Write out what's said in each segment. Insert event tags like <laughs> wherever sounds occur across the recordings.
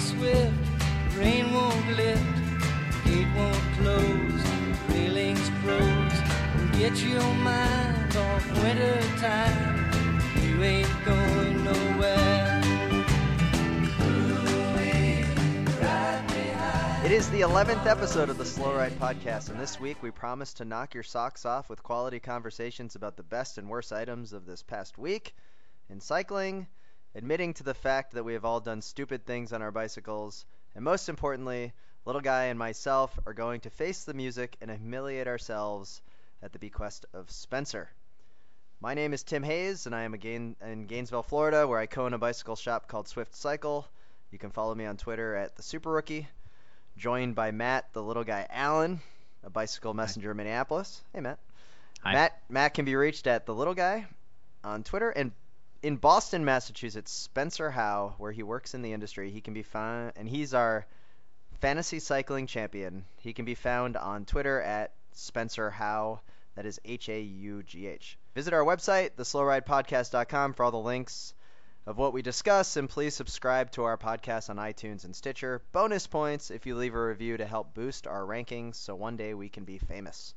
swift, rain won't lift, gate won't close, railings froze. Get your mind off winter time, you ain't going nowhere. It is the 11th episode of the Slow Ride Podcast, and this week we promise to knock your socks off with quality conversations about the best and worst items of this past week in cycling, admitting to the fact that we have all done stupid things on our bicycles, and most importantly, Little Guy and myself are going to face the music and humiliate ourselves at the bequest of Spencer. My name is Tim Hayes, and I am a Gain- in Gainesville, Florida, where I co-own a bicycle shop called Swift Cycle. You can follow me on Twitter at the Super Rookie. Joined by Matt, the little guy Allen, a bicycle messenger in Minneapolis. Hey, Matt. Hi. Matt Matt can be reached at the little guy on Twitter and in Boston, Massachusetts, Spencer Haugh, where he works in the industry. He can be found, and he's our fantasy cycling champion. He can be found on Twitter at Spencer Haugh. That is H A U G H. Visit our website, theslowridepodcast.com, for all the links of what we discuss, and please subscribe to our podcast on iTunes and Stitcher. Bonus points if you leave a review to help boost our rankings so one day we can be famous.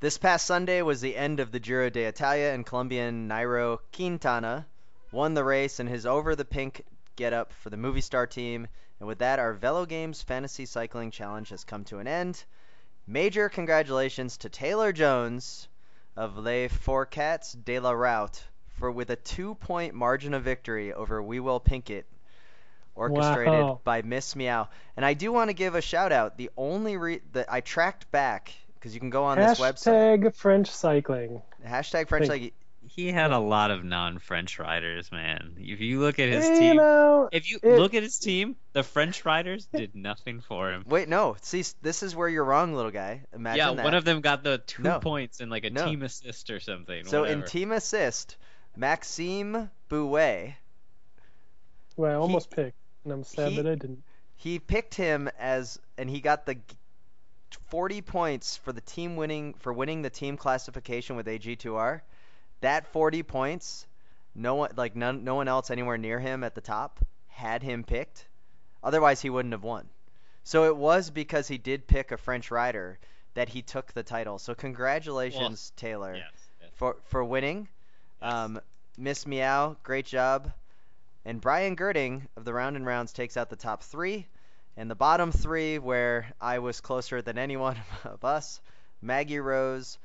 This past Sunday was the end of the Giro d'Italia, and Colombian Nairo Quintana won the race in his over the pink getup for the Movistar team. And with that, our Velo Games Fantasy Cycling Challenge has come to an end. Major congratulations to Taylor Jones of Les Four Cats de la Route for with a two-point margin of victory over We Will Pinkett, orchestrated Wow. by Miss Meow. And I do want to give a shout out. The only re- that I tracked back because you can go on this website. Hashtag French cycling. Hashtag French cycling. He had a lot of non-French riders, man. If you look at his you team, know, if you it- look at his team, the French riders did nothing for him. Wait, no. See, this is where you're wrong, little guy. Imagine yeah, that. one of them got the two No. points and like a No. team assist or something. so in team assist, Maxime Bouet, well, I almost picked, and I'm sad he- that I didn't. he picked him as, and he got the g- 40 points for the team winning for winning the team classification with AG2R. That 40 points, no one like none, no one else anywhere near him at the top had him picked. Otherwise, he wouldn't have won. So it was because he did pick a French rider that he took the title. So congratulations, Taylor. Yes, yes, for for winning. yes. Um, Miss Meow, great job. And Brian Girding of the Round and Rounds takes out the top three. And the bottom three, where I was closer than anyone <laughs> of us, Maggie Rose,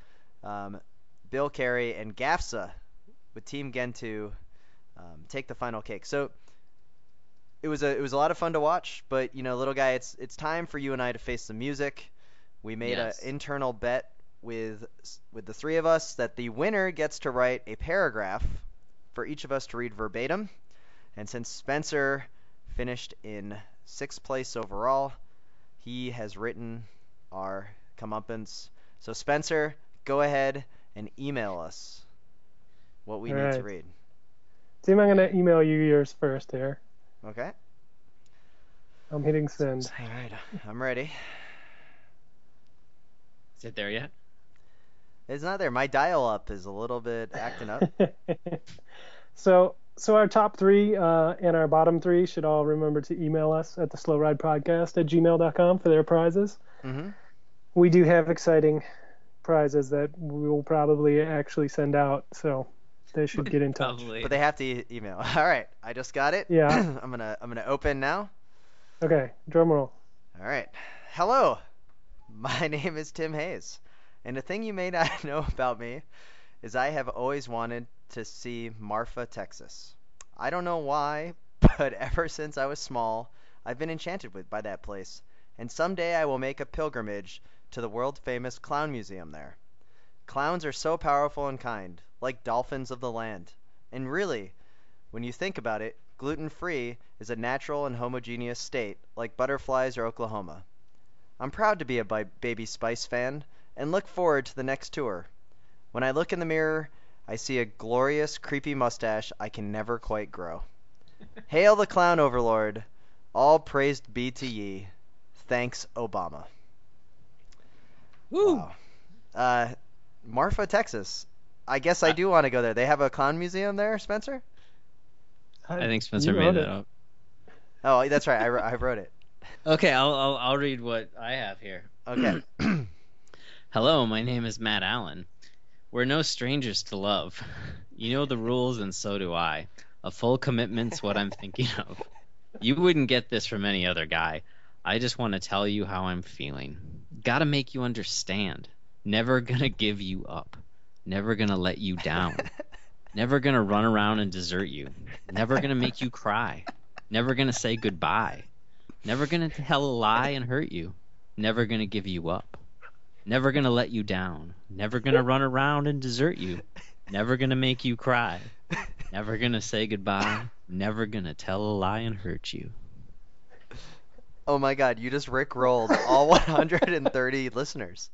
um, Bill Carey, and GAFSA with Team Gentoo um, take the final cake. So it was a it was a lot of fun to watch. But you know, little guy, it's it's time for you and I to face the music. We made Yes. an internal bet with with the three of us that the winner gets to write a paragraph for each of us to read verbatim. And since Spencer finished in sixth place overall, he has written our comeuppance. So Spencer, go ahead and email us what we need to read. Tim, I'm gonna email you yours first here. Okay? I'm hitting send. All right, I'm ready. Is it there yet? It's not there. My dial up is a little bit acting up. <laughs> so, so our top three uh, and our bottom three should all remember to email us at the Slow Ride Podcast at gmail.com for their prizes. hmm We do have exciting prizes that we will probably actually send out, so they should get in touch. Probably. But they have to e- email. <laughs> All right, I just got it. Yeah. <clears throat> I'm gonna I'm gonna open now. Okay, drum roll. All right. Hello. <laughs> My name is Tim Hayes. And the thing you may not <laughs> know about me is I have always wanted to see Marfa, Texas. I don't know why, <laughs> but ever since I was small, I've been enchanted with by that place. And someday I will make a pilgrimage to the world famous clown museum there. Clowns are so powerful and kind, like dolphins of the land. And really, when you think about it, gluten free is a natural and homogeneous state, like butterflies or Oklahoma. I'm proud to be a Baby Spice fan and look forward to the next tour. When I look in the mirror, I see a glorious, creepy mustache I can never quite grow. <laughs> Hail the clown overlord! All praised be to ye. Thanks, Obama. Woo! Wow. Uh, Marfa, Texas. I guess I do want to go there. They have a clown museum there, Spencer? I think Spencer made that it. up. Oh, that's right. I, I wrote it. <laughs> Okay, I'll, I'll I'll read what I have here. Okay. <clears throat> <clears throat> Hello, my name is Matt Allen. We're no strangers to love. You know the rules, and so do I. A full commitment's what I'm thinking of. You wouldn't get this from any other guy. I just want to tell you how I'm feeling. Gotta make you understand. Never gonna give you up. Never gonna let you down. Never gonna run around and desert you. Never gonna make you cry. Never gonna say goodbye. Never gonna tell a lie and hurt you. Never gonna give you up. Never gonna let you down. Never gonna run around and desert you. Never gonna make you cry. Never gonna say goodbye. Never gonna tell a lie and hurt you. oh my God, you just Rick rolled all <laughs> 130 listeners.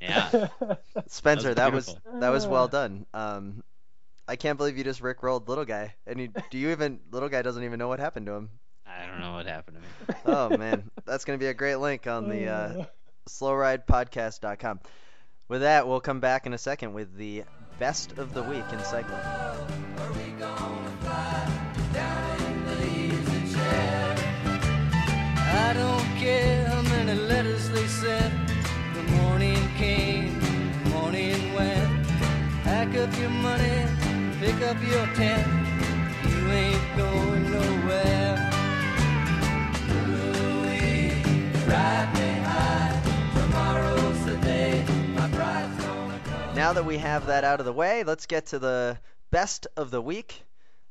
Yeah. <laughs> Spencer, that was beautiful. that was well done. Um, I can't believe you just Rick rolled little guy. And you, do you even little guy doesn't even know what happened to him? I don't know what happened to me. Oh man, that's gonna be a great link on the uh, slowridepodcast.com. With that, we'll come back in a second with the best of the week in cycling. I don't care how many letters they sent. The morning came, the morning went. Pack up your money, pick up your tent. You ain't going nowhere. Ride Now that we have that out of the way, let's get to the best of the week.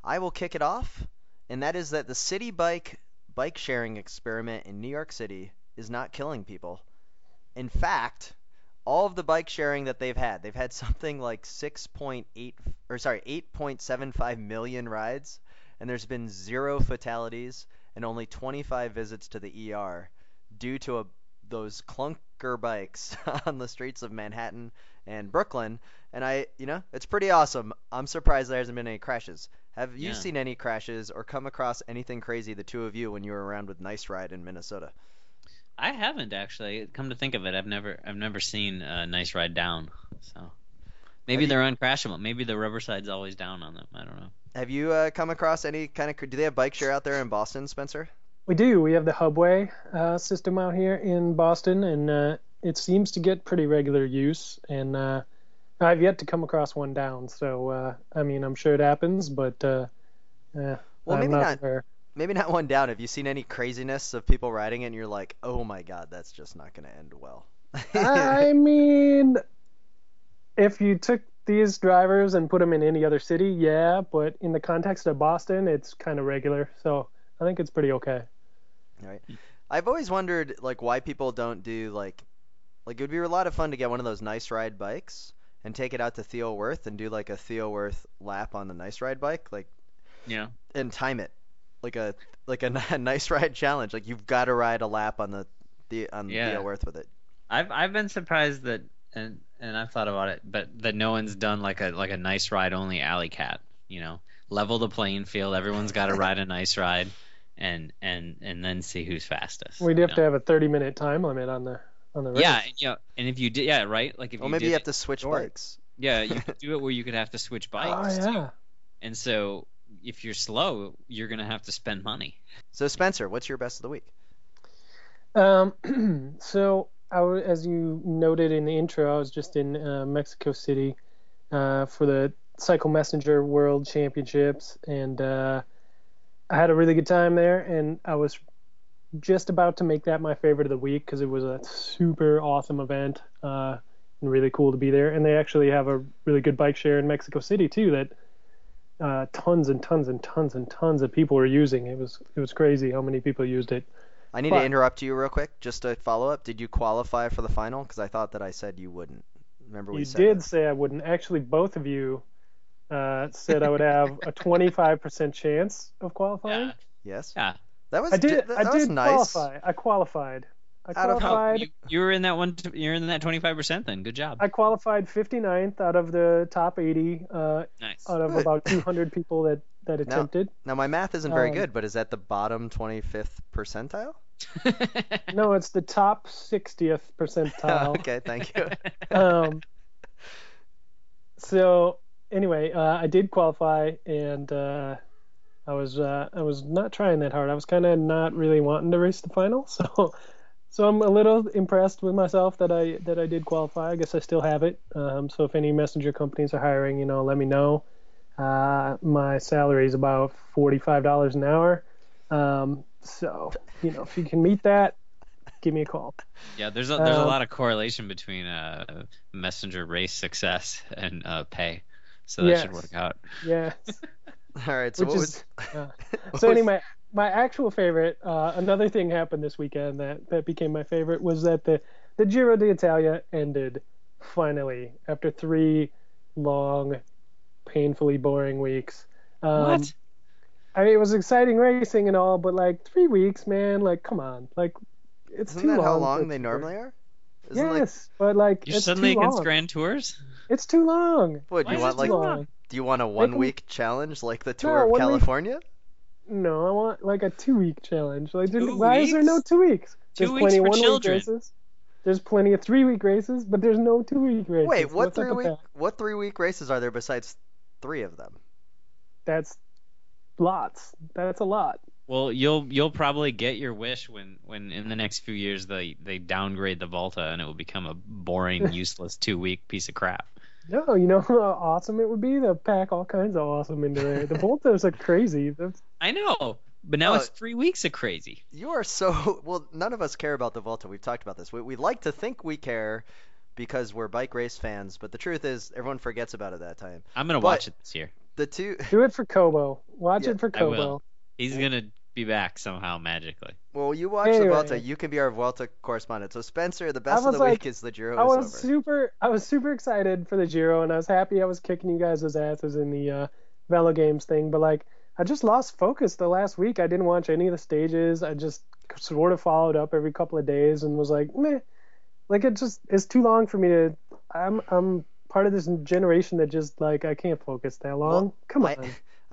I will kick it off, and that is that the city bike bike sharing experiment in New York City is not killing people. In fact, all of the bike sharing that they've had, they've had something like 6.8 or sorry, 8.75 million rides, and there's been zero fatalities and only 25 visits to the ER due to a, those clunker bikes <laughs> on the streets of Manhattan and Brooklyn. And I, you know, it's pretty awesome. I'm surprised there hasn't been any crashes. Have you Yeah. seen any crashes or come across anything crazy, the two of you, when you were around with Nice Ride in Minnesota? I haven't actually. Come to think of it, I've never I've never seen a nice ride down. So maybe they're uncrashable. Maybe the Riverside's always down on them. I don't know. Have you uh, come across any kind of? Do they have bike share out there in Boston, Spencer? We do. We have the Hubway uh, system out here in Boston, and uh, it seems to get pretty regular use. And uh, I've yet to come across one down. So uh, I mean, I'm sure it happens, but uh, Well, I'm maybe not not-. Maybe not one down. Have you seen any craziness of people riding it and you're like, oh my god, that's just not going to end well? I <laughs> mean, if you took these drivers and put them in any other city, yeah, but in the context of Boston, it's kind of regular. So I think it's pretty okay. Right. I've always wondered like why people don't do like like it would be a lot of fun to get one of those nice ride bikes and take it out to Theo Wirth and do like a Theo Wirth lap on the nice ride bike like Yeah. and time it like a like a, <laughs> n- nice ride challenge like you've got to ride a lap on the the on Yeah. Theo Wirth with it. I've I've been surprised that and and I've thought about it, but that no one's done like a like a nice ride only alley cat. You know, level the playing field. Everyone's got to <laughs> ride a nice ride, and and and then see who's fastest. We'd you have to have a 30 minute time limit on the on the race. Yeah, and, you know, and if you did, yeah, right. Like if Well, you maybe did you have it to switch short. bikes. Yeah, you <laughs> could do it where you could have to switch Oh bikes. too. yeah. And so if you're slow, you're gonna have to spend money. So Spencer, what's your best of the week? Um, <clears throat> so I w- as you noted in the intro, I was just in uh, Mexico City uh, for the Cycle Messenger World Championships, and uh, I had a really good time there. And I was just about to make that my favorite of the week because it was a super awesome event uh, and really cool to be there. And they actually have a really good bike share in Mexico City too that. Uh, tons and tons and tons and tons of people were using. It was it was crazy how many people used it. I need But- to interrupt you real quick just to follow up. Did you qualify for the final? Because I thought that I said you wouldn't. Remember we You said did that. say I wouldn't. Actually, both of you uh, said I would have a 25% chance of qualifying. Yeah, Yes. yeah. That was I did. That, I that was did nice. qualify. I qualified. I Out of how- Oh, qualified. you, you were in that one. You're in that 25 percent. Then good job. I qualified 59th out of the top 80 uh, nice. out of Good. about 200 people that that attempted. Now my math isn't very Um, good, but is that the bottom 25th percentile? <laughs> No, it's the top 60th percentile. <laughs> okay, thank you. um, so anyway, uh, I did qualify, and uh, I was uh, I was not trying that hard. I was kind of not really wanting to race the final, <laughs> so so I'm a little impressed with myself that I that I did qualify. I guess I still have it. Um, so if any messenger companies are hiring, you know, let me know. Uh, my salary is about forty five dollars an hour. Um, so you know, if you can meet that, give me a call. Yeah, there's a there's a Um, lot of correlation between uh, messenger race success and uh, pay, so that should work out. Yes. <laughs> All right. So Which what is- was? <laughs> uh, what So was- anyway, my actual favorite, uh, another thing happened this weekend that, that became my favorite was that the, the Giro d'Italia ended finally after three long, painfully boring weeks. Um, what? I mean, it was exciting racing and all, but like three weeks, man, like come on, like it's Isn't too that long. how long they normally are? Isn't like Yes, but like You're it's suddenly too against long. Grand Tours? It's too long. what? Do you want like? too Too long? long. Do you want a one week challenge like the tour No, of one week- California? No, I want like a two week challenge. Like, Two why is there no two weeks? Two there's weeks plenty for one children. Week races. There's plenty of three week races, but there's no two week races. Wait, what What's three-week? that? What three week races are there besides three of them? That's lots. That's a lot. Well, you'll you'll probably get your wish when when in the next few years they they downgrade the Vuelta and it will become a boring, <laughs> useless two week piece of crap. No, you know how awesome it would be to pack all kinds of awesome into there. The Vueltas are crazy. That's, I know, but now Oh. it's three weeks of crazy. You are so well. None of us care about the Vuelta. We've talked about this. We we like to think we care because we're bike race fans, but the truth is everyone forgets about it that time. I'm gonna But- watch it this year. The two. do it for Cobo. Watch Yeah, it for I will. Cobo. He's gonna be back somehow magically. Well, you watch the Anyway. Vuelta. You can be our Vuelta correspondent. So Spencer, the best of the like- week is the Giro I was over. super. I was super excited for the Giro, and I was happy I was kicking you guys' asses in the uh, Velo Games thing. But like, I just lost focus the last week. I didn't watch any of the stages. I just sort of followed up every couple of days and was like, meh. Like it just is too long for me to. I'm I'm part of this generation that just like I can't focus that long. Well, Come on. I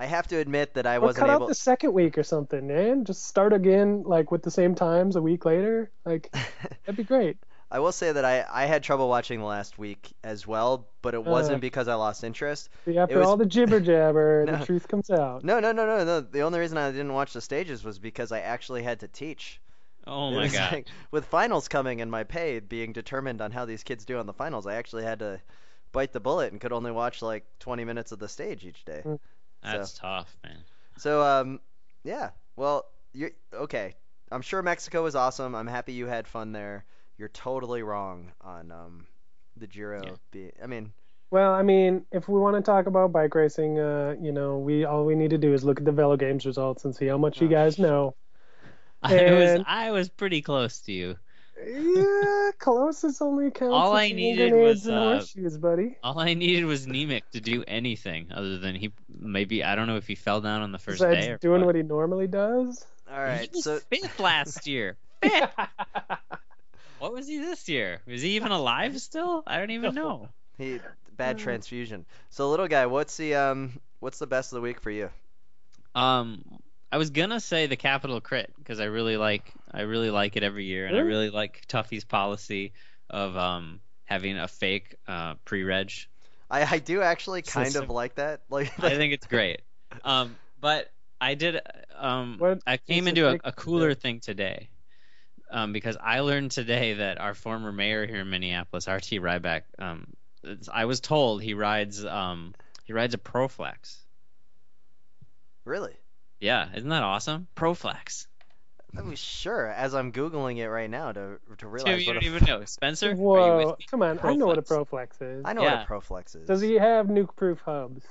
have to admit that I Or wasn't able to cut out the second week or something, man. Just start again, like with the same times a week later. Like <laughs> that'd be great. I will say that I, I had trouble watching the last week as well, but it wasn't Uh. because I lost interest. See, after was- all the jibber jabber, <laughs> No. the truth comes out. No, no, no, no, no. The only reason I didn't watch the stages was because I actually had to teach. Oh It my god. like, with finals coming and my pay being determined on how these kids do on the finals, I actually had to bite the bullet and could only watch like 20 minutes of the stage each day. That's tough, man. So, um, yeah. Well, you're okay. I'm sure Mexico was awesome. I'm happy you had fun there. You're totally wrong on um, the Giro. Yeah. Be, I mean, Well, I mean, if we want to talk about bike racing, uh, you know, we all we need to do is look at the Velo Games results and see how much you Oh, guys know. <laughs> I was I was pretty close to you. Yeah, closest only counts. All I needed was, and uh, horseshoes, buddy. All I needed was Niemiec to do anything other than he maybe I don't know if he fell down on the first Besides day or doing what. what he normally does. all right. he So, fifth last year. <laughs> Fifth. <laughs> What was he this year? Was he even alive still? I don't even know. <laughs> he bad Uh. transfusion. So, little guy, what's the um, what's the best of the week for you? Um, I was gonna say the Capital Crit because I really like I really like it every year, and I Really? really like Tuffy's policy of um having a fake uh, pre-reg. I, I do actually So kind of like that. <laughs> Like, I think it's great. Um, but I did um What I came into a, a cooler do? thing today. Um, because I learned today that our former mayor here in Minneapolis, RT Rybak, um, I was told he rides um he rides a Proflex. really? Yeah, isn't that awesome? Proflex. I mean, sure. As I'm googling it right now to to Tim, realize you what don't a, even know. Spencer, are you Whoa, with me? come on! I know what a Proflex. Proflex is. I know Yeah. what a Proflex is. Does he have Nukeproof hubs?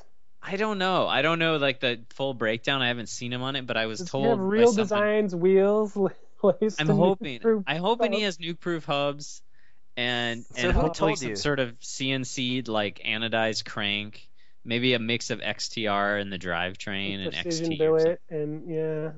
I don't know. I don't know like the full breakdown. I haven't seen him on it, but I was Does told he have real someone- designs, wheels <laughs> laced? I'm hoping. I'm hoping he has Nukeproof hubs, and So and hopefully some you? sort of CNC'd like anodized crank, maybe a mix of XTR and the drivetrain and precision XT. Or something. billet and yeah.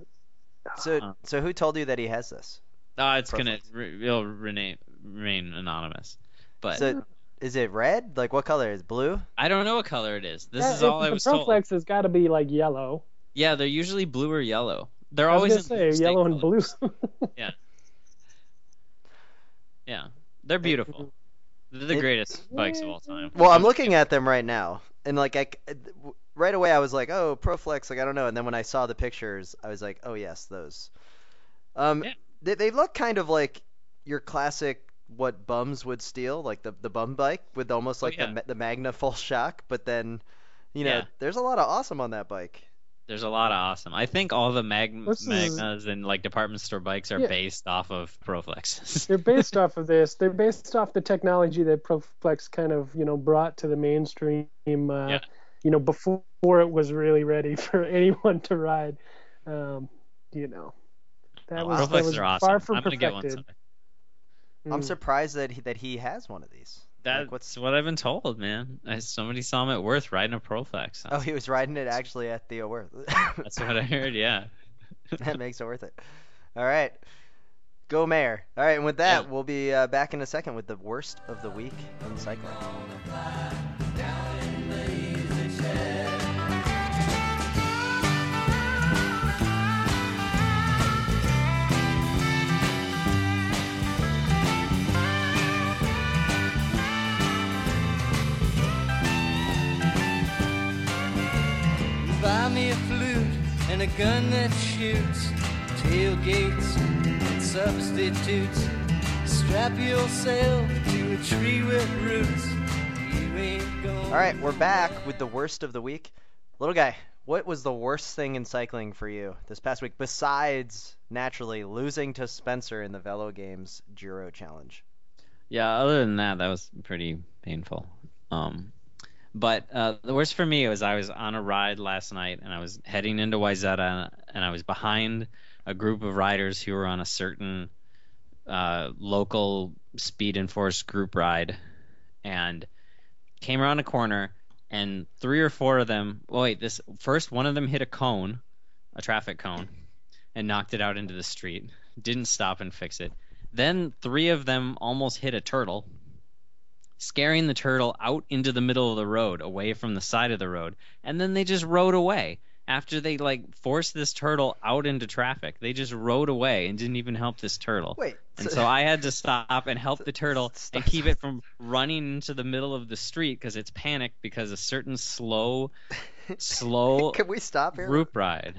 So Uh. so who told you that he has this? Oh, it's gonna re- it'll remain remain anonymous. But So is it red? Like what color is it? blue? I don't know what color it is. This Yeah, is all if I the was told. Proflex has got to be like yellow. Yeah, they're usually blue or yellow. They're I was always in say lipstick yellow and blue. colors. <laughs> Yeah, they're beautiful. They're the It- greatest bikes of all time. Well, I'm looking at them right now, and like I right away I was like, oh, Proflex, like I don't know. And then when I saw the pictures, I was like, oh yes, those. Um, Yeah. they, they look kind of like your classic what bums would steal, like the the bum bike with almost Oh, like yeah. the the Magna full shock. But then, you know, Yeah. there's a lot of awesome on that bike. There's a lot of awesome. I think all the mag- This is- Magnas and like department store bikes are Yeah. based off of Proflexes. <laughs> They're based off of this. They're based off the technology that Proflex kind of, you know, brought to the mainstream. Uh, Yeah. You know, before it was really ready <laughs> for anyone to ride. Um, you know, that Oh, was that Proflexes was are awesome. far from I'm gonna get one perfected. someday. I'm Mm. surprised that he, that he has one of these. That's Like, what's what I've been told, man. I, somebody saw him at Wirth riding a Proflex. Oh, he was riding it actually at Theo Wirth. <laughs> That's what I heard. Yeah. <laughs> that makes it worth it. All right. Go Mayor. All right, and with that, Yeah. we'll be uh, back in a second with the worst of the week in cycling. And a gun that shoots, tailgates and substitutes. Strap yourself to a tree with roots. You ain't going All right, we're back with the worst of the week. Little guy, what was the worst thing in cycling for you this past week besides naturally losing to Spencer in the Velo Games Giro Challenge? Yeah, other than that, that was pretty painful. Um, but uh, the worst for me was I was on a ride last night and I was heading into Wayzata and I was behind a group of riders who were on a certain uh, local speed enforced group ride and came around a corner and three or four of them. Well, wait, this first one of them hit a cone, a traffic cone, and knocked it out into the street. Didn't stop and fix it. Then three of them almost hit a turtle, scaring the turtle out into the middle of the road, away from the side of the road. And then they just rode away. After they like forced this turtle out into traffic, they just rode away and didn't even help this turtle. Wait. And so I had to stop and help <laughs> the turtle and keep it from running into the middle of the street because it's panicked because a certain slow, <laughs> slow Can we stop here? group ride.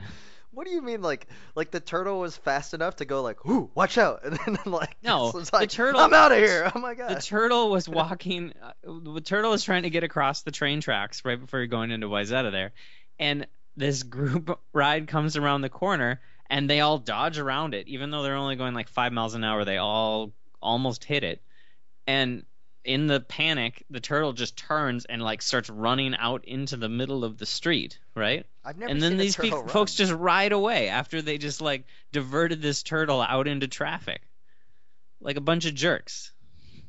What do you mean, like, like the turtle was fast enough to go like, "Ooh, watch out!" <laughs> and then like, No, <laughs> the like, turtle- I'm out of here. <laughs> Oh my god. The turtle was walking. Uh, the turtle was trying to get across the train tracks right before you're going into Wayzata there, and this group ride comes around the corner, and they all dodge around it, even though they're only going like five miles an hour. They all almost hit it, and in the panic, the turtle just turns and like starts running out into the middle of the street, right? I've never and then these pe- folks just ride away after they just like diverted this turtle out into traffic, like a bunch of jerks.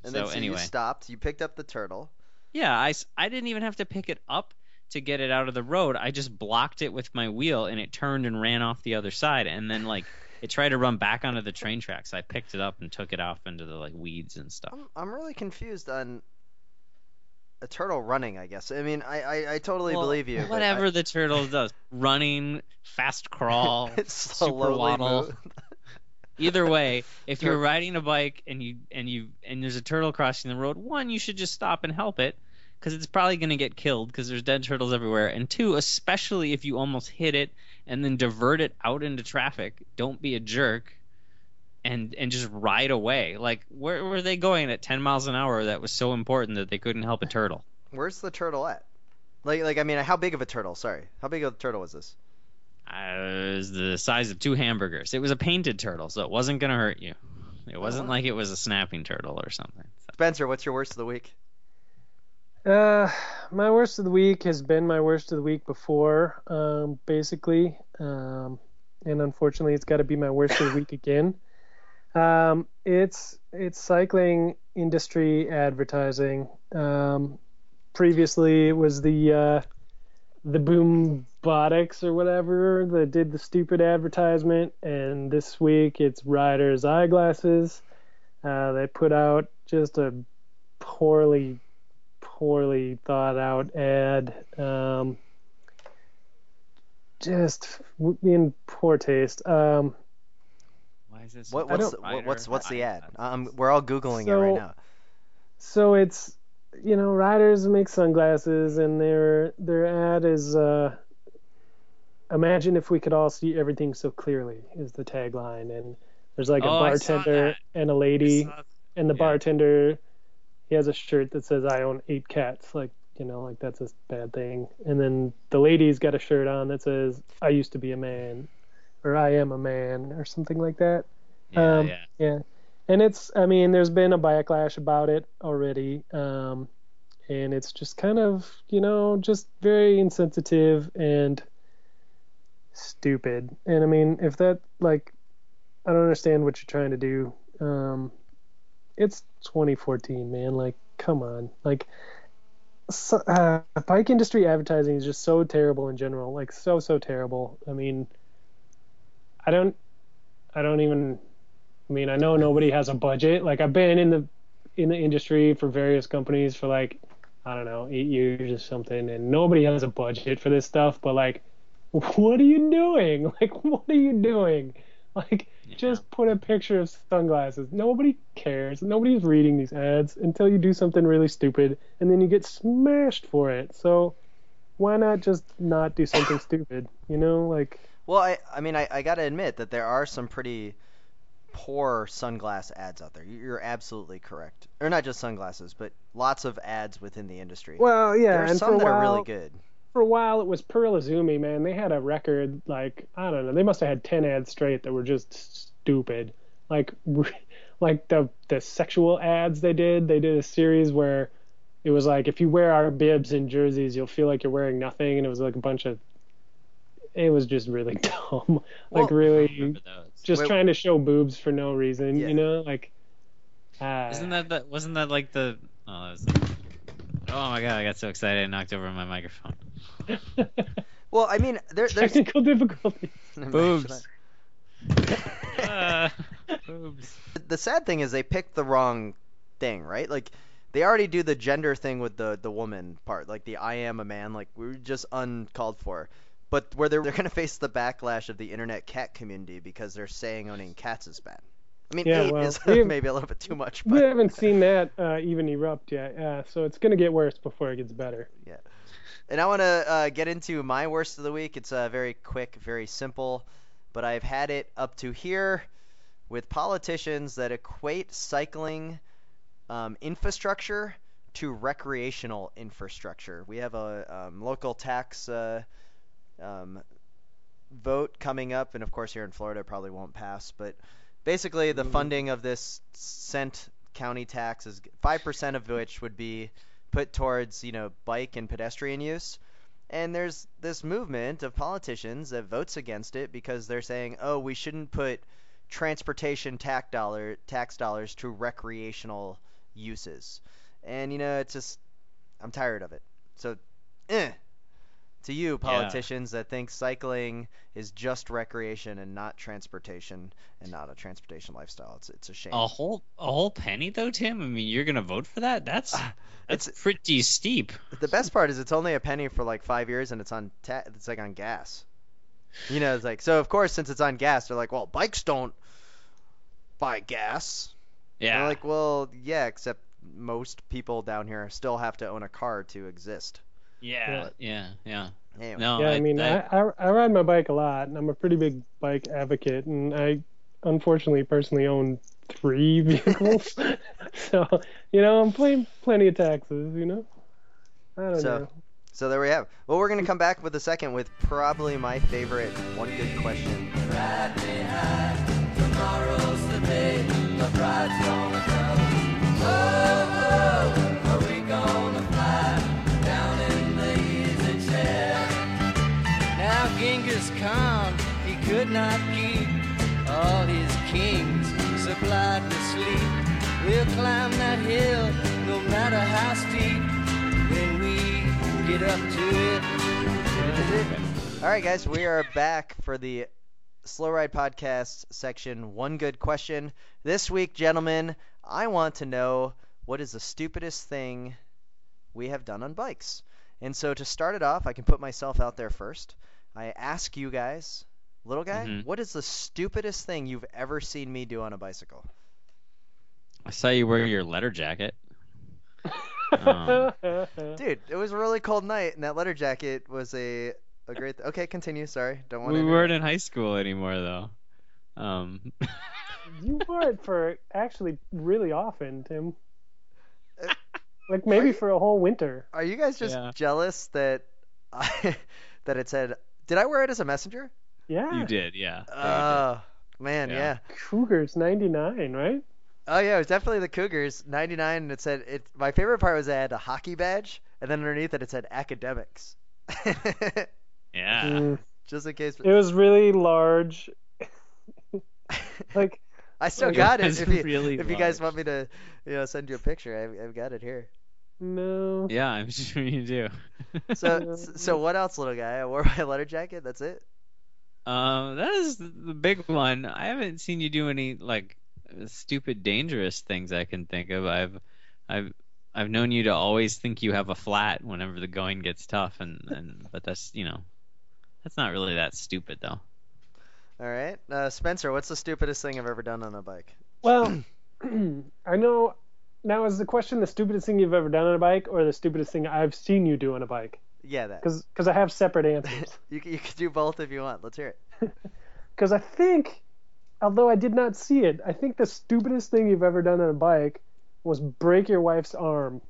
And so, then so anyway, you stopped. You picked up the turtle. yeah, I, I didn't even have to pick it up to get it out of the road. I just blocked it with my wheel and it turned and ran off the other side. And then like it tried to run back onto the train tracks. I picked it up and took it off into the like weeds and stuff. I'm I'm really confused on a turtle running. I guess. I mean, I I, I totally Well, believe you. Whatever I, the turtle does, running, fast crawl, <laughs> super waddle. Either way, if you're riding a bike and you and you and there's a turtle crossing the road, one, you should just stop and help it because it's probably going to get killed because there's dead turtles everywhere. And two, especially if you almost hit it and then divert it out into traffic, don't be a jerk and and just ride away. Like where were they going at 10 miles an hour that was so important that they couldn't help a turtle? Where's the turtle at? Like like I mean, how big of a turtle? Sorry, how big of a turtle was this? Uh, it was the size of two hamburgers. It was a painted turtle, so it wasn't going to hurt you. It wasn't wow. like it was a snapping turtle or something. So- Spencer, what's your worst of the week? Uh, my worst of the week has been my worst of the week before, um, basically, um, and unfortunately, it's got to be my worst of the week again. Um, it's it's cycling industry advertising. Um, previously, it was the uh, the Boombotix or whatever that did the stupid advertisement, and this week it's Ryders Eyeglasses. Uh, they put out just a poorly poorly thought out ad. Um, just in poor taste. Um, Why is this? What what's what, what's what's the ad? Um, we're all googling it right now. so it's you know, Ryders make sunglasses, and their their ad is uh, "Imagine if we could all see everything so clearly" is the tagline, and there's like a Oh, I saw bartender and a lady, saw- and the yeah. bartender he has a shirt that says "I own eight cats," like you know, like that's a bad thing, and then the lady's got a shirt on that says "I used to be a man," or "I am a man," or something like that. Yeah, um, yeah. Yeah, and it's I mean there's been a backlash about it already, um, and it's just kind of you know just very insensitive and stupid. And I mean if that like I don't understand what you're trying to do. Um, it's 2014, man. Like come on, like. So, uh, bike industry advertising is just so terrible in general, like so so terrible. I mean, I don't, I don't even I mean, I know nobody has a budget. Like I've been in the in the industry for various companies for like I don't know eight years or something, and nobody has a budget for this stuff. But like, <laughs> what are you doing? <laughs> Like, what are you doing? Like, Yeah. just put a picture of sunglasses. Nobody cares. Nobody's reading these ads until you do something really stupid, and then you get smashed for it. So, why not just not do something stupid? You know, like. Well, I I mean I, I gotta admit that there are some pretty poor sunglass ads out there. You- You're absolutely correct. Or not just sunglasses, but lots of ads within the industry. Well, yeah, there are and some for that while, are really good. for a while it was Pearl Izumi, man. They had a record like I don't know. They must have had ten ads straight that were just stupid. Like <laughs> like the the sexual ads they did. They did a series where it was like if you wear our bibs and jerseys, you'll feel like you're wearing nothing, and it was like a bunch of. It was just really <laughs> dumb. Well- like really just Wait- trying to show boobs for no reason. Yeah. You know, like. Uh, Isn't that the, wasn't that like the oh that was oh my god I got so excited I knocked over my microphone. <laughs> Well, I mean there, there's technical difficulties? <laughs> Boobs. Boobs. the sad thing is they picked the wrong thing, right? Like they already do the gender thing with the the woman part, like the I am a man, like we were just uncalled for. But where they're they're gonna face the backlash of the internet cat community because they're saying owning cats is bad. I mean, Yeah, eight well, is <laughs> we- maybe a little bit too much, We but haven't seen that uh, even erupt yet, uh, so it's gonna get worse before it gets better. Yeah. And I want to uh, get into my worst of the week. It's uh, very quick, very simple, but I've had it up to here with politicians that equate cycling um, infrastructure to recreational infrastructure. We have a um, local tax uh, um, vote coming up, and of course, here in Florida, it probably won't pass. But basically, the Mhm. funding of this cent county tax is 5% of which would be put towards you know bike and pedestrian use and there's this movement of politicians that votes against it because they're saying oh we shouldn't put transportation tax dollar tax dollars to recreational uses and you know it's just i'm tired of it so eh. To you politicians that think cycling is just recreation and not transportation and not a transportation lifestyle it's it's a shame A whole a whole penny though, Tim. I mean, you're gonna vote for that? That's <laughs> that's it's pretty steep. The best part is it's only a penny for like five years, and it's on ta- it's like on gas. You know, it's like so. Of course, since it's on gas, they're like, well, bikes don't buy gas. And Yeah. They're like, well, yeah, except most people down here still have to own a car to exist. Yeah. Yeah. Yeah. Anyway, No. yeah, I, mean, I, I, I, I ride my bike a lot, and I'm a pretty big bike advocate, and I unfortunately personally own three <laughs> vehicles, <laughs> so you know I'm paying plenty of taxes. You know, I don't So- know. so there we have. Well, we're gonna come back with a second with probably my favorite one good question. Ride Genghis Khan, he could not keep all his kings supplied with sleep. We'll climb that hill, no matter how steep, when we get up to it. All right, guys, we are back for the Slow Ride Podcast section. One good question. This week, gentlemen, I want to know what is the stupidest thing we have done on bikes. And so to start it off, I can put myself out there first. I ask you guys, little guy, Mhm. what is the stupidest thing you've ever seen me do on a bicycle? I saw you wear your letter jacket. Um, <laughs> Dude, it was a really cold night, and that letter jacket was a a great. Okay, continue. Sorry, don't want we to. weren't in high school anymore though. Um, <laughs> you wore it for actually really often, Tim. Uh, Like maybe you- for a whole winter. Are you guys just Yeah. jealous that I <laughs> that it said? Did I wear it as a messenger? Yeah. you did, yeah. Oh man, Yeah. yeah. Cougars 99, right? Oh yeah, it was definitely the Cougars. 99, and it said it. My favorite part was it had a hockey badge, and then underneath it it said academics. <laughs> Yeah. Mm. Just in case. It was really large. <laughs> Like I still It got it. was If you, really if you guys want me to, you know, send you a picture, I've, I've got it here. No. Yeah, I'm sure you do. So, <laughs> so what else, little guy? I wore my letter jacket. That's it. Um, that is the big one. I haven't seen you do any like stupid, dangerous things I can think of. I've, I've, I've known you to always think you have a flat whenever the going gets tough, and and but that's you know, that's not really that stupid though. All right, uh, Spencer. What's the stupidest thing I've ever done on a bike? Well, <clears throat> I know. Now, is the question the stupidest thing you've ever done on a bike, or the stupidest thing I've seen you do on a bike? Yeah, that. Because I have separate answers. <laughs> You you can do both if you want. Let's hear it. <laughs> Because I think, although I did not see it, I think the stupidest thing you've ever done on a bike was break your wife's arm.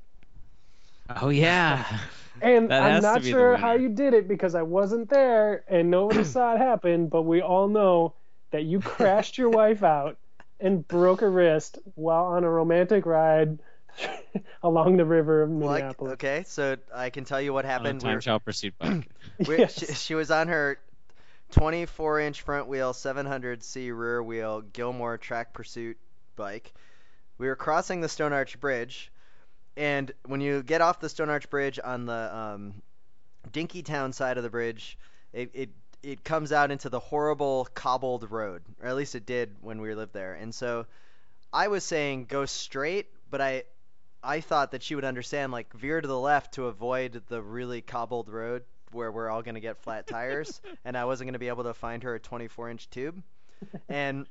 Oh yeah. <laughs> And I'm not sure how you did it because I wasn't there and nobody saw it happen, but we all know that you crashed your wife out and broke a wrist while on a romantic ride <laughs> along the river of Well, I- Minneapolis. okay, so I can tell you what On a happened. We time were- trial pursuit bike. <clears throat> <laughs> Yes. she, she was on her 24 inch front wheel, 700C rear wheel Gilmore track pursuit bike. We were crossing the Stone Arch Bridge, and when you get off the Stone Arch Bridge on the um, Dinkytown side of the bridge, it, it it comes out into the horrible cobbled road, or at least it did when we lived there. And so I was saying go straight, but I I thought that she would understand like veer to the left to avoid the really cobbled road where we're all going to get flat tires <laughs> and I wasn't going to be able to find her a 24 inch tube. <laughs> And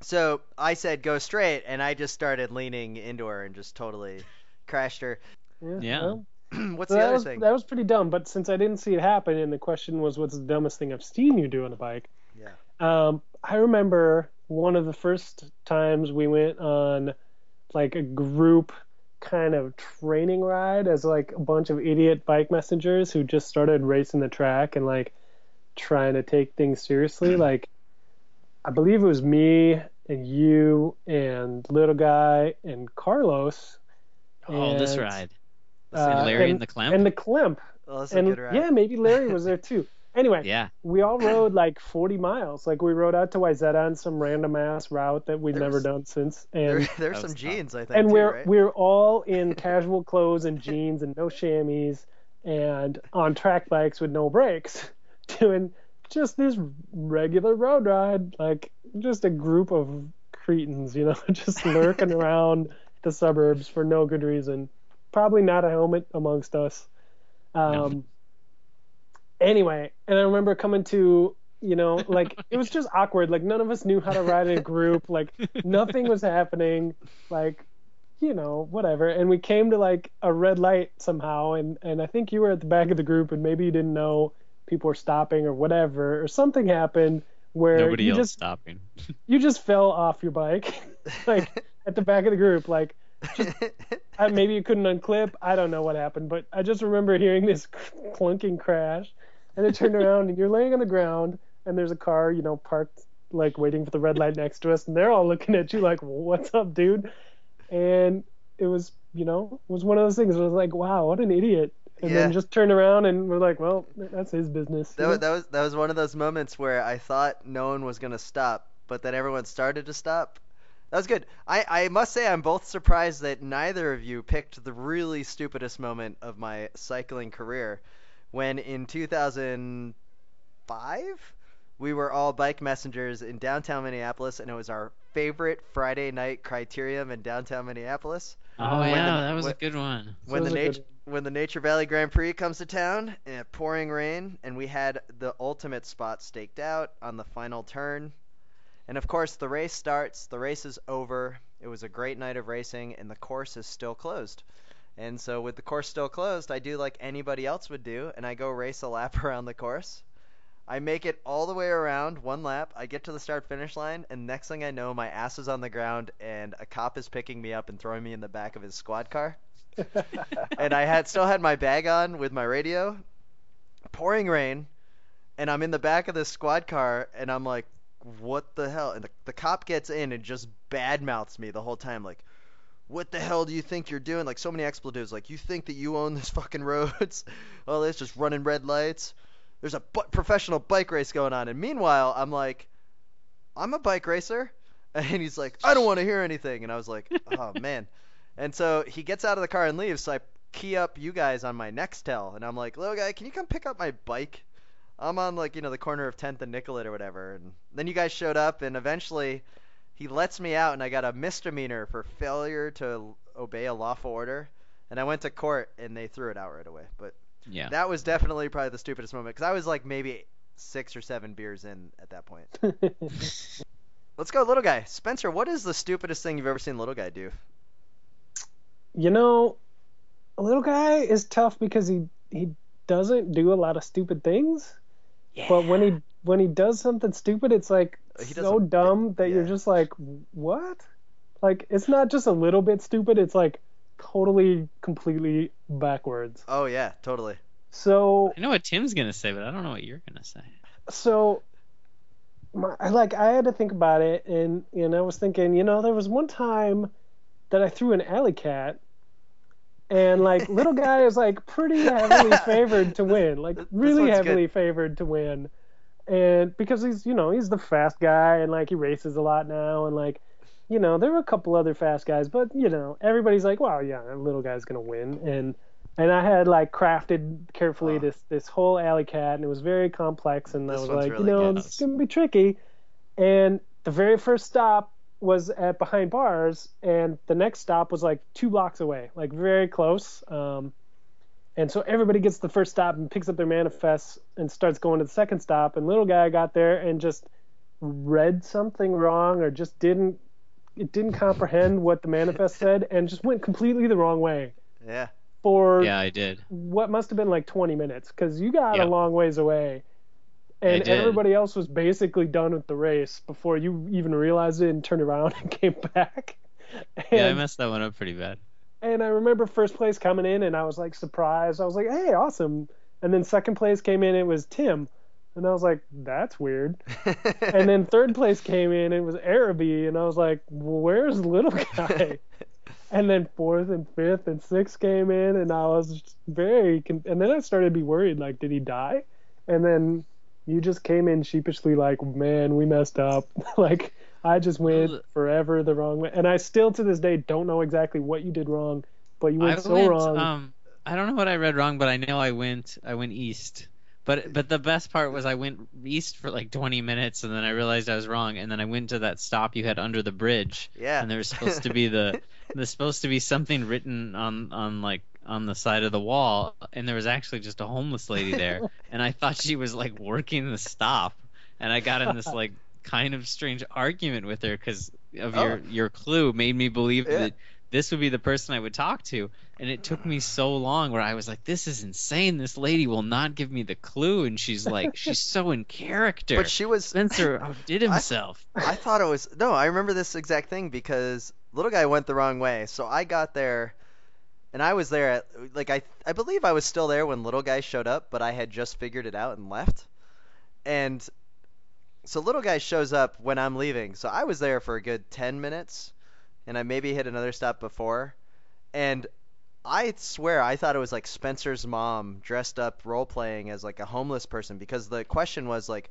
so I said go straight and I just started leaning into her and just totally crashed her. Yeah. well, <clears throat> What's so the other was, thing? That was pretty dumb, but since I didn't see it happen and the question was what's the dumbest thing I've seen you do on a bike, Yeah. Um, I remember one of the first times we went on like a group kind of training ride as like a bunch of idiot bike messengers who just started racing the track and like trying to take things seriously. <clears throat> like, I believe it was me and you and little guy and Carlos. Oh, this ride. Uh, Larry and, and- the Clamp. And the Klemp. Well, that's a And good ride. yeah, maybe Larry was there too. <laughs> Anyway, yeah. we all rode like 40 miles. Like we rode out to Wayzata on some random ass route that we'd There never done since, <laughs> There, and there's some jeans, I think. and too, we're right? we're all in <laughs> casual clothes and jeans and no chamois, and on track bikes with no brakes, doing just this regular road ride, like just a group of cretins, you know, just lurking around the suburbs for no good reason. Probably not a helmet amongst us. Um, Anyway, and I remember coming to, you know, like <laughs> it was just awkward. Like none of us knew how to ride in a group. Like nothing was happening. Like, you know, whatever. And we came to like a red light somehow, and and I think you were at the back of the group, and maybe you didn't know people were stopping or whatever, or something happened where Nobody you else just stopping. you just fell off your bike, <laughs> like at the back of the group, like. <laughs> I, maybe you couldn't unclip. I don't know what happened, but I just remember hearing this <laughs> clunking crash, and I turned around and you're laying on the ground, and there's a car, you know, parked like waiting for the red light next to us, and they're all looking at you like, "What's up, dude?" And it was, you know, it was one of those things. Where I was like, "Wow, what an idiot!" And Yeah. then just turned around and we're like, "Well, that's his business." That was, that was that was one of those moments where I thought no one was gonna stop, but then everyone started to stop. That was good. I, I must say I'm both surprised that neither of you picked the really stupidest moment of my cycling career, when in 2005 we were all bike messengers in downtown Minneapolis, and it was our favorite Friday night criterium in downtown Minneapolis. Oh When yeah, the- that was when- a good one. when the Sounds like nature when the Nature Valley Grand Prix comes to town, in pouring rain, and we had the ultimate spot staked out on the final turn. And of course, the race starts. The race is over. It was a great night of racing, and the course is still closed. And so with the course still closed, I do like anybody else would do, and I go race a lap <laughs> around the course. I make it all the way around one lap. I get to the start finish line, and next thing I know, my ass is on the ground, and a cop is picking me up and throwing me in the back of his squad car. <laughs> and I had still had my bag on with my radio, pouring rain, and I'm in the back of this squad car, and I'm like, "What the hell?" And the, the cop gets in and just badmouths me the whole time, like, "What the hell do you think you're doing?" Like so many expletives, like, "You think that you own this <laughs> fucking roads? <laughs> All this just running red lights." There's a bu- professional bike race going on, and meanwhile, I'm like, "I'm a bike racer," <laughs> and he's like, "I don't want to hear anything," and I was like, "Oh man." And so he gets out of the car and leaves. So I key up you guys on my Nextel, and I'm like, "Little guy, can you come pick up my bike?" I'm on like you know the corner of 10th and Nicollet or whatever, and then you guys showed up, and eventually he lets me out, and I got a misdemeanor for failure to obey a lawful order, and I went to court, and they threw it out right away. But Yeah. that was definitely probably the stupidest moment because I was like maybe six or seven beers in at that point. <laughs> Let's go, little guy. Spencer, what is the stupidest thing you've ever seen little guy do? you know, a little guy is tough because he he doesn't do a lot of stupid things. But when he when he does something stupid, it's like He so dumb that you're just like, what? Like it's not just a little bit stupid. It's like totally, completely backwards. Oh yeah, totally. So I know what Tim's gonna say, but I don't know what you're gonna say. so my, like I had to think about it and and I was thinking, you know, there was one time that I threw an alley cat and like little guy is like pretty heavily <laughs> favored to win, like really one's good. heavily favored to win. And because he's, you know, he's the fast guy and like he races a lot now and like you know, there were a couple other fast guys, but you know, everybody's like, wow yeah, little guy's gonna win." And and I had like crafted carefully Oh. this this whole alley cat, and it was very complex. And I was like, really you know, good. this gonna be tricky. And the very first stop was at behind bars, and the next stop was like two blocks away, like very close. Um, and so everybody gets the first stop and picks up their manifests and starts going to the second stop. And little guy got there and just read something wrong or just didn't it didn't comprehend what the manifest said <laughs> and just went completely the wrong way Yeah. for Yeah, I did. what must have been like 20 minutes because you got Yeah. a long ways away I and everybody else was basically done with the race before you even realized it and turned around <laughs> and came back. And, Yeah, I messed that one up pretty bad. and I remember first place coming in and I was like surprised. I was like hey awesome. And then second place came in it was Tim. And I was like that's weird. <laughs> And then third place came in it was Araby. And I was like well, where's the little guy? <laughs> And then fourth and fifth and sixth came in and I was very con- and then I started to be worried like did he die? And then you just came in sheepishly like man we messed up <laughs> like I just went forever the wrong way and I still to this day don't know exactly what you did wrong but you went I so went, wrong Um, I don't know what I read wrong, but I know I went. I went east. But but the best part was I went east for like 20 minutes, and then I realized I was wrong, and then I went to that stop you had under the bridge, yeah. and there was supposed to be the <laughs> there's supposed to be something written on on like on the side of the wall, and there was actually just a homeless lady there, and I thought she was like working the stop, and I got in this <laughs> like kind of strange argument with her because of oh. your Oh. your clue made me believe Yeah. that this would be the person I would talk to, and it took me so long where I was like, this is insane. This lady will not give me the clue, and she's like, <laughs> she's so in character. But she was Spencer <laughs> outdid himself. I thought it was no. I remember this exact thing because little guy went the wrong way. So I got there, and I was there at like I I believe I was still there when little guy showed up, but I had just figured it out and left. And so little guy shows up when I'm leaving. So I was there for a good ten minutes, and I maybe hit another stop before, and. I swear I thought it was like Spencer's mom dressed up role playing as like a homeless person because the question was like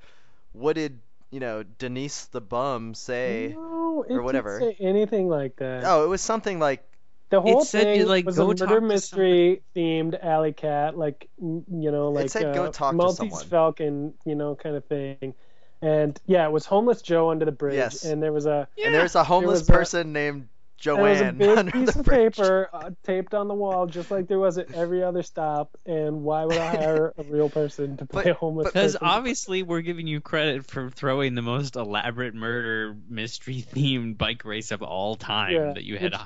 what did you know Denise the bum say? no, or whatever. say anything like that Oh, it was something like The whole said thing you, like, was go a talk murder to mystery themed alley cat, like you know, like said uh, go talk to Maltese someone. Falcon, you know, kind of thing. And yeah, it was homeless Joe under the bridge, Yes. and there was a and there was a homeless was a- person named there was a Joanne big under piece the of bridge. paper uh, taped on the wall, just like there was at every other stop. And why would <laughs> I hire a real person to play But- a homeless Because obviously we're giving you credit for throwing the most elaborate murder mystery <laughs> themed bike race of all time Yeah, that you had. which-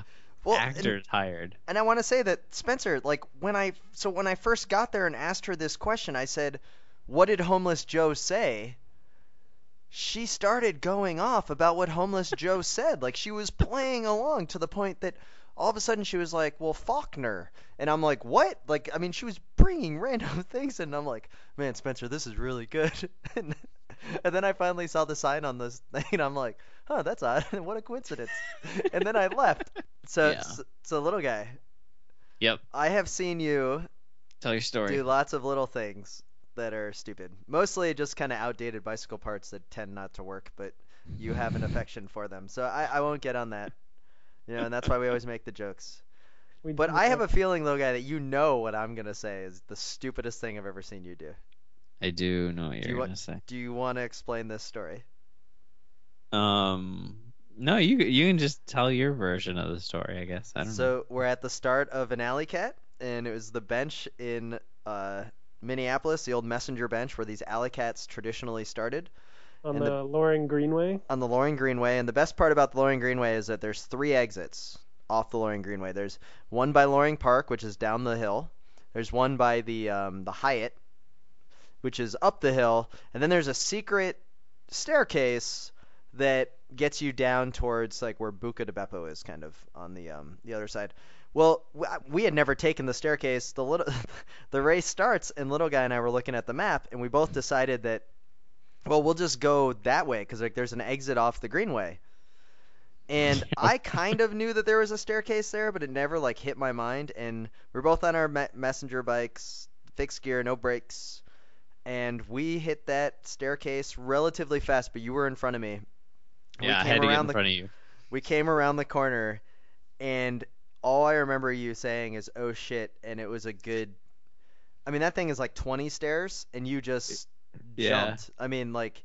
Well, and- actor tired. And I want to say that Spencer, like when I so when I first got there and asked her this question, I said, "What did homeless Joe say?" She started going off about what homeless <laughs> Joe said. Like she was playing along to the point that all of a sudden she was like, "Well, Faulkner," and I'm like, "What?" Like I mean, she was bringing <laughs> random things, and I'm like, "Man, Spencer, this is really good." and, <laughs> and then I finally saw the sign on this thing, and I'm like, "Huh, that's odd. <laughs> what a coincidence." and then I left. <laughs> So, Yeah. so, so little guy, Yep. I have seen you Tell your story. do lots of little things that are stupid. Mostly just kind of outdated bicycle parts that tend not to work, but you have an affection for them. So I, I won't get on that. You know, and that's why we always make the jokes. We But I have a feeling, little guy, that you know what I'm gonna say is the stupidest thing I've ever seen you do. I do know what you're you wa- gonna say. Do you want to explain this story? Um, no, you you can just tell your version of the story. I guess I don't know. So we're at the start of an alley cat, and it was the bench in uh, Minneapolis, the old messenger bench where these alley cats traditionally started. on and the, the- Loring Greenway. on the Loring Greenway, and the best part about the Loring Greenway is that there's three exits off the Loring Greenway. There's one by Loring Park, which is down the hill. There's one by the um, the Hyatt, which is up the hill, and then there's a secret staircase that gets you down towards like where Buca de Beppo is, kind of on the um, the other side. Well, we had never taken the staircase. The little <laughs> the race starts, and little guy and I were looking at the map, and we both decided that well, we'll just go that way because like there's an exit off the greenway. And <laughs> I kind of knew that there was a staircase there, but it never like hit my mind. And we're both on our me- messenger bikes, fixed gear, no brakes, and we hit that staircase relatively fast. But you were in front of me. We yeah, I came had to get around in the front of you. we came around the corner, and all I remember you saying is "oh shit," and it was a good. I mean, that thing is like 20 stairs, and you just Yeah. jumped. I mean, like,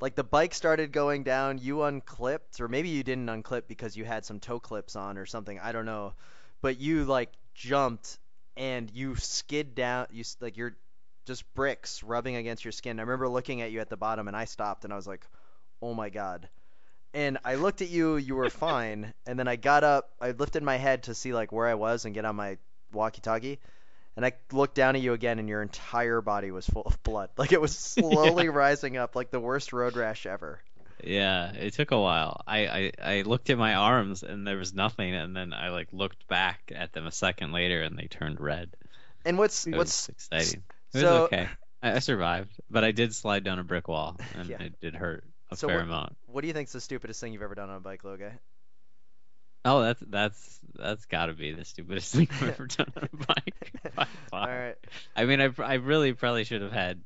like the bike started going down, you unclipped, or maybe you didn't unclip because you had some toe clips on or something. I don't know, but you like jumped and you skid down. You like you're just bricks rubbing against your skin. I remember looking at you at the bottom, and I stopped, and I was like, "Oh my god." And I looked at you, you were fine, and then I got up, I lifted my head to see like where I was and get on my walkie-talkie, and I looked down at you again, and your entire body was full of blood, <laughs> like it was <laughs> slowly rising up, like the worst road rash ever. Yeah, it took a while. I, I I looked at my arms and there was nothing, and then I like looked back at them a second later and they turned red. And what's It what's exciting. It was okay. I, I survived, but I did slide down a brick wall and Yeah. it did hurt a So fair what- amount. what do you think's the stupidest thing you've ever done on a bike, Loga? Oh, that's that's that's got to be the stupidest thing I've ever done on a <laughs> bike. by All far. I mean, I I really probably should have had,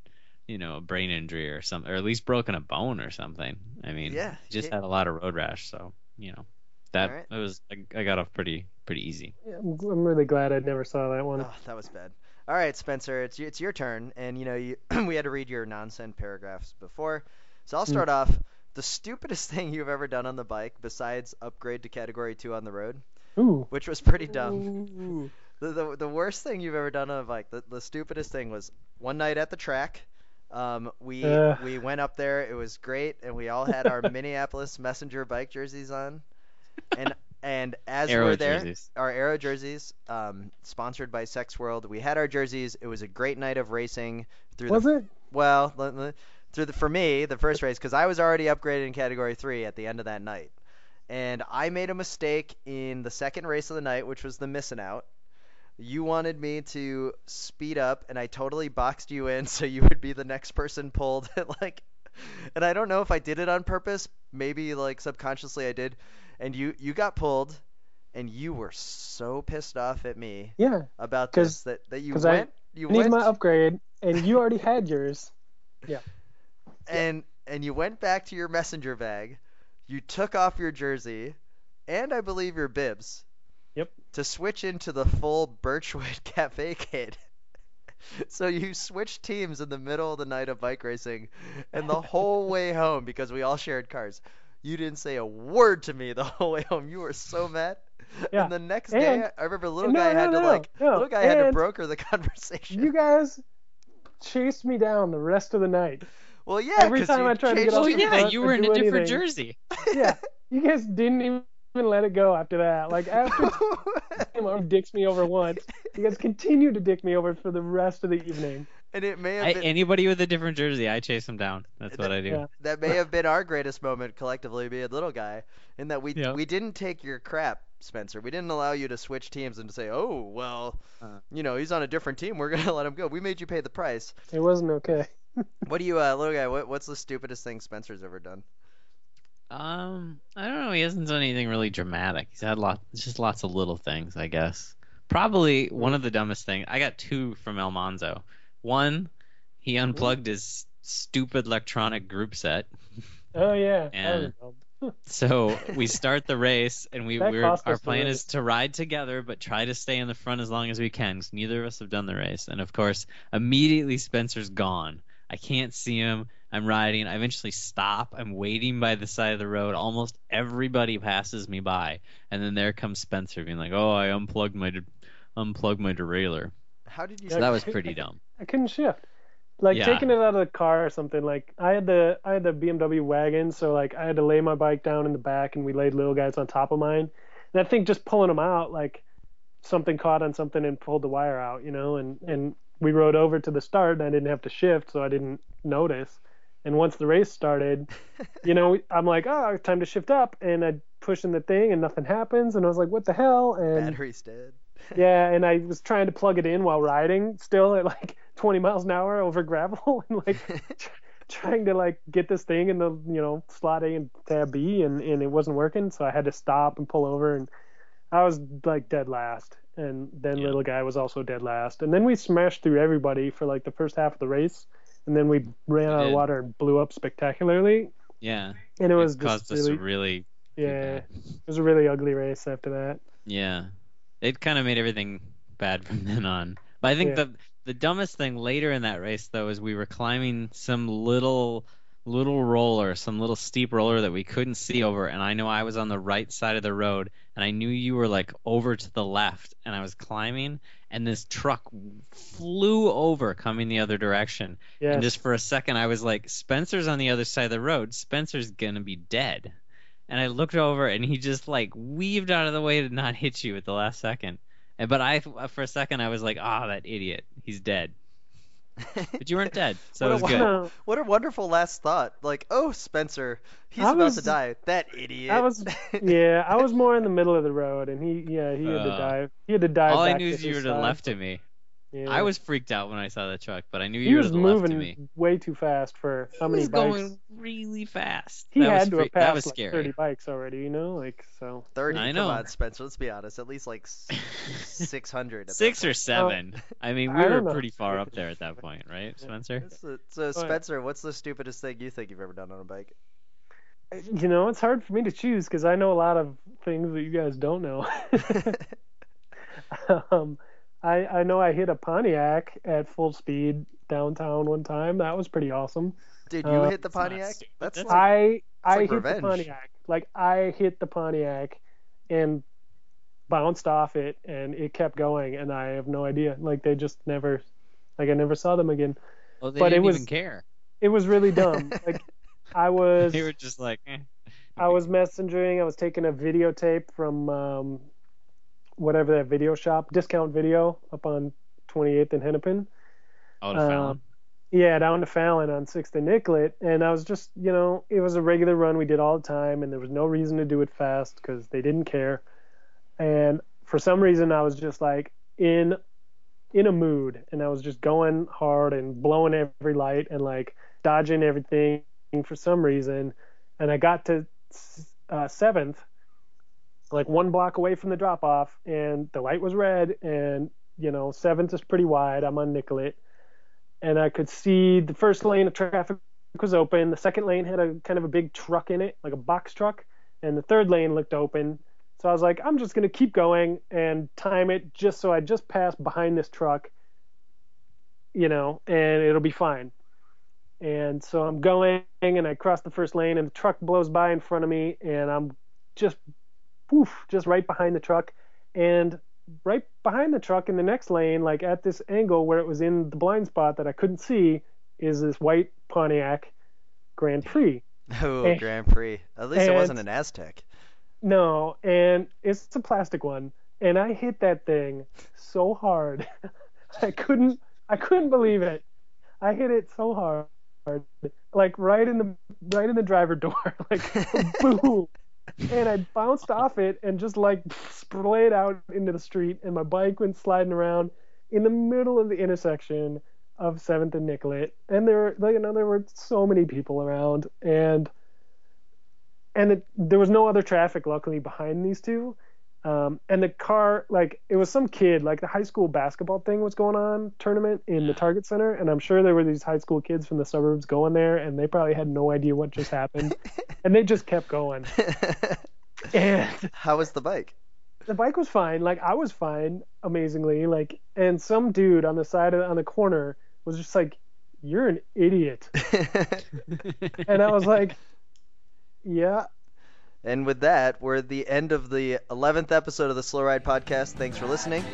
you know, a brain injury or something, or at least broken a bone or something. I mean, Yeah, just yeah. had a lot of road rash, so you know, that Alright. it was I, I got off pretty pretty easy. Yeah, I'm, I'm really glad I never saw that one. oh, that was bad. All right, Spencer, it's it's your turn, and you know you <clears throat> we had to read your nonsense paragraphs before, so I'll start off. The stupidest <laughs> thing you've ever done on the bike, besides upgrade to Category Two on the road, Ooh. which was pretty dumb. <laughs> The, the, the worst thing you've ever done on a bike, the, the stupidest thing was one night at the track. Um, we Uh. we went up there. It was great, and we all had our <laughs> Minneapolis Messenger bike jerseys on. And and as we're there, jerseys. our Arrow jerseys, um, sponsored by Sex World. We had our jerseys. It was a great night of racing through Was the it? well, l- l- through the for me the first race because I was already upgraded in category three at the end of that night, and I made a mistake in the second race of the night, which was the missing out. You wanted me to speed up, and I totally boxed you in <laughs> so you would be the next person pulled. <laughs> like, and I don't know if I did it on purpose. Maybe like subconsciously I did, and you you got pulled, and you were so pissed off at me Yeah. about this that that you 'cause I went you I needed went my upgrade, and you already <laughs> had yours. And and you went back to your messenger bag, you took off your jersey, and I believe your bibs. Yep. To switch into the full Birchwood <laughs> Cafe kit. <laughs> so you switched teams in the middle of the night of bike racing, and the whole <laughs> way home because we all shared cars. You didn't say a word to me the whole way home. You were so mad. Yeah. And the next And- day, I remember little guy no, had no, to no, like little guy had to broker the conversation. You guys chased me down the rest of the night. Well, yeah. Every time I tried to changed get Oh off your- the yeah, front you were in a different anything. jersey. Yeah. <laughs> You guys didn't even even let it go after that. Like after <laughs> Tim dicks me over once, you guys continue to dick me over for the rest of the evening. and it may have I, anybody with a different jersey, I chase them down. That's what I do. Yeah. that may have been our greatest moment collectively, being a little guy, in that we Yeah. we didn't take your crap, Spencer. We didn't allow you to switch teams and to say, oh well, Uh. you know he's on a different team. We're gonna <laughs> let him go. We made you pay the price. It wasn't okay. What do you, uh, little guy? What, what's the stupidest thing Spencer's ever done? Um, I don't know. He hasn't done anything really dramatic. He's had lot, just lots of little things, I guess. Probably one of the dumbest things. I got two from Almanzo. One, he unplugged his stupid electronic group set. Oh yeah. And- <laughs> So we start the race, and we That we're, our plan race. is to ride together, but try to stay in the front as long as we can. 'cause neither of us have done the race, and of course, immediately Spencer's gone. I can't see him. I'm riding. I eventually stop. I'm waiting by the side of the road. Almost everybody passes me by, and then there comes Spencer, being like, "Oh, I unplugged my de- unplugged my derailleur." How did you? So that was pretty dumb. I couldn't shift. Like Yeah. taking it out of the car or something. Like I had the I had the BMW wagon, so like I had to lay my bike down in the back, and we laid little guys on top of mine. And I think just pulling them out, like something caught on something and pulled the wire out, you know. And and we rode over to the start, and I didn't have to shift, so I didn't notice. And once the race started, you know, <laughs> I'm like, oh, time to shift up, and I push in the thing, and nothing happens, and I was like, what the hell? And Battery's dead. <laughs> yeah, and I was trying to plug it in while riding, still at like <laughs> 20 miles an hour over gravel, and like trying to like get this thing in the you know slot A and tab B, and and it wasn't working, so I had to stop and pull over, and I was like dead last, and then Yeah. little guy was also dead last, and then we smashed through everybody for like the first half of the race, and then we ran We out of water and blew up spectacularly, Yeah, and it was caused just us really really yeah, it was a really ugly race after that. Yeah, it kind of made everything bad from then on. But I think Yeah. the the dumbest thing later in that race though is we were climbing some little little roller, some little steep roller that we couldn't see over, and I know I was on the right side of the road, and I knew you were like over to the left, and I was climbing, and this truck flew over coming the other direction, Yeah, and just for a second, I was like, Spencer's on the other side of the road. Spencer's gonna be dead. And I looked over, and he just like weaved out of the way to not hit you at the last second. And but I, for a second, I was like, ah, that idiot, he's dead. <laughs> But you weren't dead, so it was What a good. No, <laughs> What a wonderful last thought. Like, oh, Spencer, he's I about was- to die. That idiot. I was <laughs> yeah, I was more in the middle of the road, and he yeah he had to Uh, dive. He had to dive. All I back knew to is you were his to the left of me. Yeah. I was freaked out when I saw the truck, but I knew He you were was to the left of me. moving way too fast for how He many was bikes. going really fast. he that was had to free- have passed that was like scary. 30 bikes already, you know, like so. 30. I Come know. on, Spencer. Let's be honest. At least like <laughs> s- 600. at that Six or point. seven. I mean, we I were know. pretty far up there at that <laughs> point, right, Spencer? So, so Spencer, what's the stupidest thing you think you've ever done on a bike? You know, it's hard for me to choose because I know a lot of things that you guys don't know. <laughs> um, I I know I hit a Pontiac at full speed downtown one time. That was pretty awesome. Did you Uh, hit the Pontiac? stupid. That's, That's like, I I like hit revenge. the Pontiac. Like I hit the Pontiac and bounced off it and it kept going and I have no idea. Like they just never like I never saw them again. They But it didn't was- even care. It was really dumb. <laughs> like I was They were just like, eh. I was messaging, I was taking a videotape from um whatever that video shop, discount video up on 28th and Hennepin. out of Um, Fallon. Yeah, down to Fallon on 6th and Nicollet. And I was just, you know, it was a regular run we did all the time, and there was no reason to do it fast because they didn't care. And for some reason, I was just like in in a mood, and I was just going hard and blowing every light and like dodging everything for some reason. And I got to uh, seventh, like one block away from the drop off, and the light was red, and you know, seventh is pretty wide. I'm on Nicollet and I could see the first lane of traffic was open. The second lane had a kind of a big truck in it, like a box truck, and the third lane looked open. So I was like, I'm just gonna keep going and time it just so I just pass behind this truck, you know, and it'll be fine. And so I'm going and I cross the first lane and the truck blows by in front of me and I'm just poof, just right behind the truck. And right behind the truck in the next lane, like at this angle where it was in the blind spot that I couldn't see, is this white Pontiac Grand Prix. <laughs> Oh, and- Grand Prix. At least it wasn't an Aztek. No, and it's a plastic one, and I hit that thing so hard, <laughs> I couldn't, I couldn't believe it. I hit it so hard, like right in the right in the driver door, <laughs> like boom, and I bounced off it and just like splayed out into the street, and my bike went sliding around in the middle of the intersection of Seventh and Nicollet, and there, were like, you know, there were so many people around, and and it, there was no other traffic luckily behind these two. Um, and the car, like, it was some kid, like the high school basketball thing was going on tournament in the Target Center, and I'm sure there were these high school kids from the suburbs going there, and they probably had no idea what just happened, <laughs> and they just kept going. <laughs> And How was the bike? the bike was fine, like I was fine, amazingly, like, and some dude on the side of on the corner was just like, "You're an idiot," <laughs> and I was like, "Yeah." And with that, we're at the end of the 11th episode of the Slow Ride Podcast. Thanks for listening.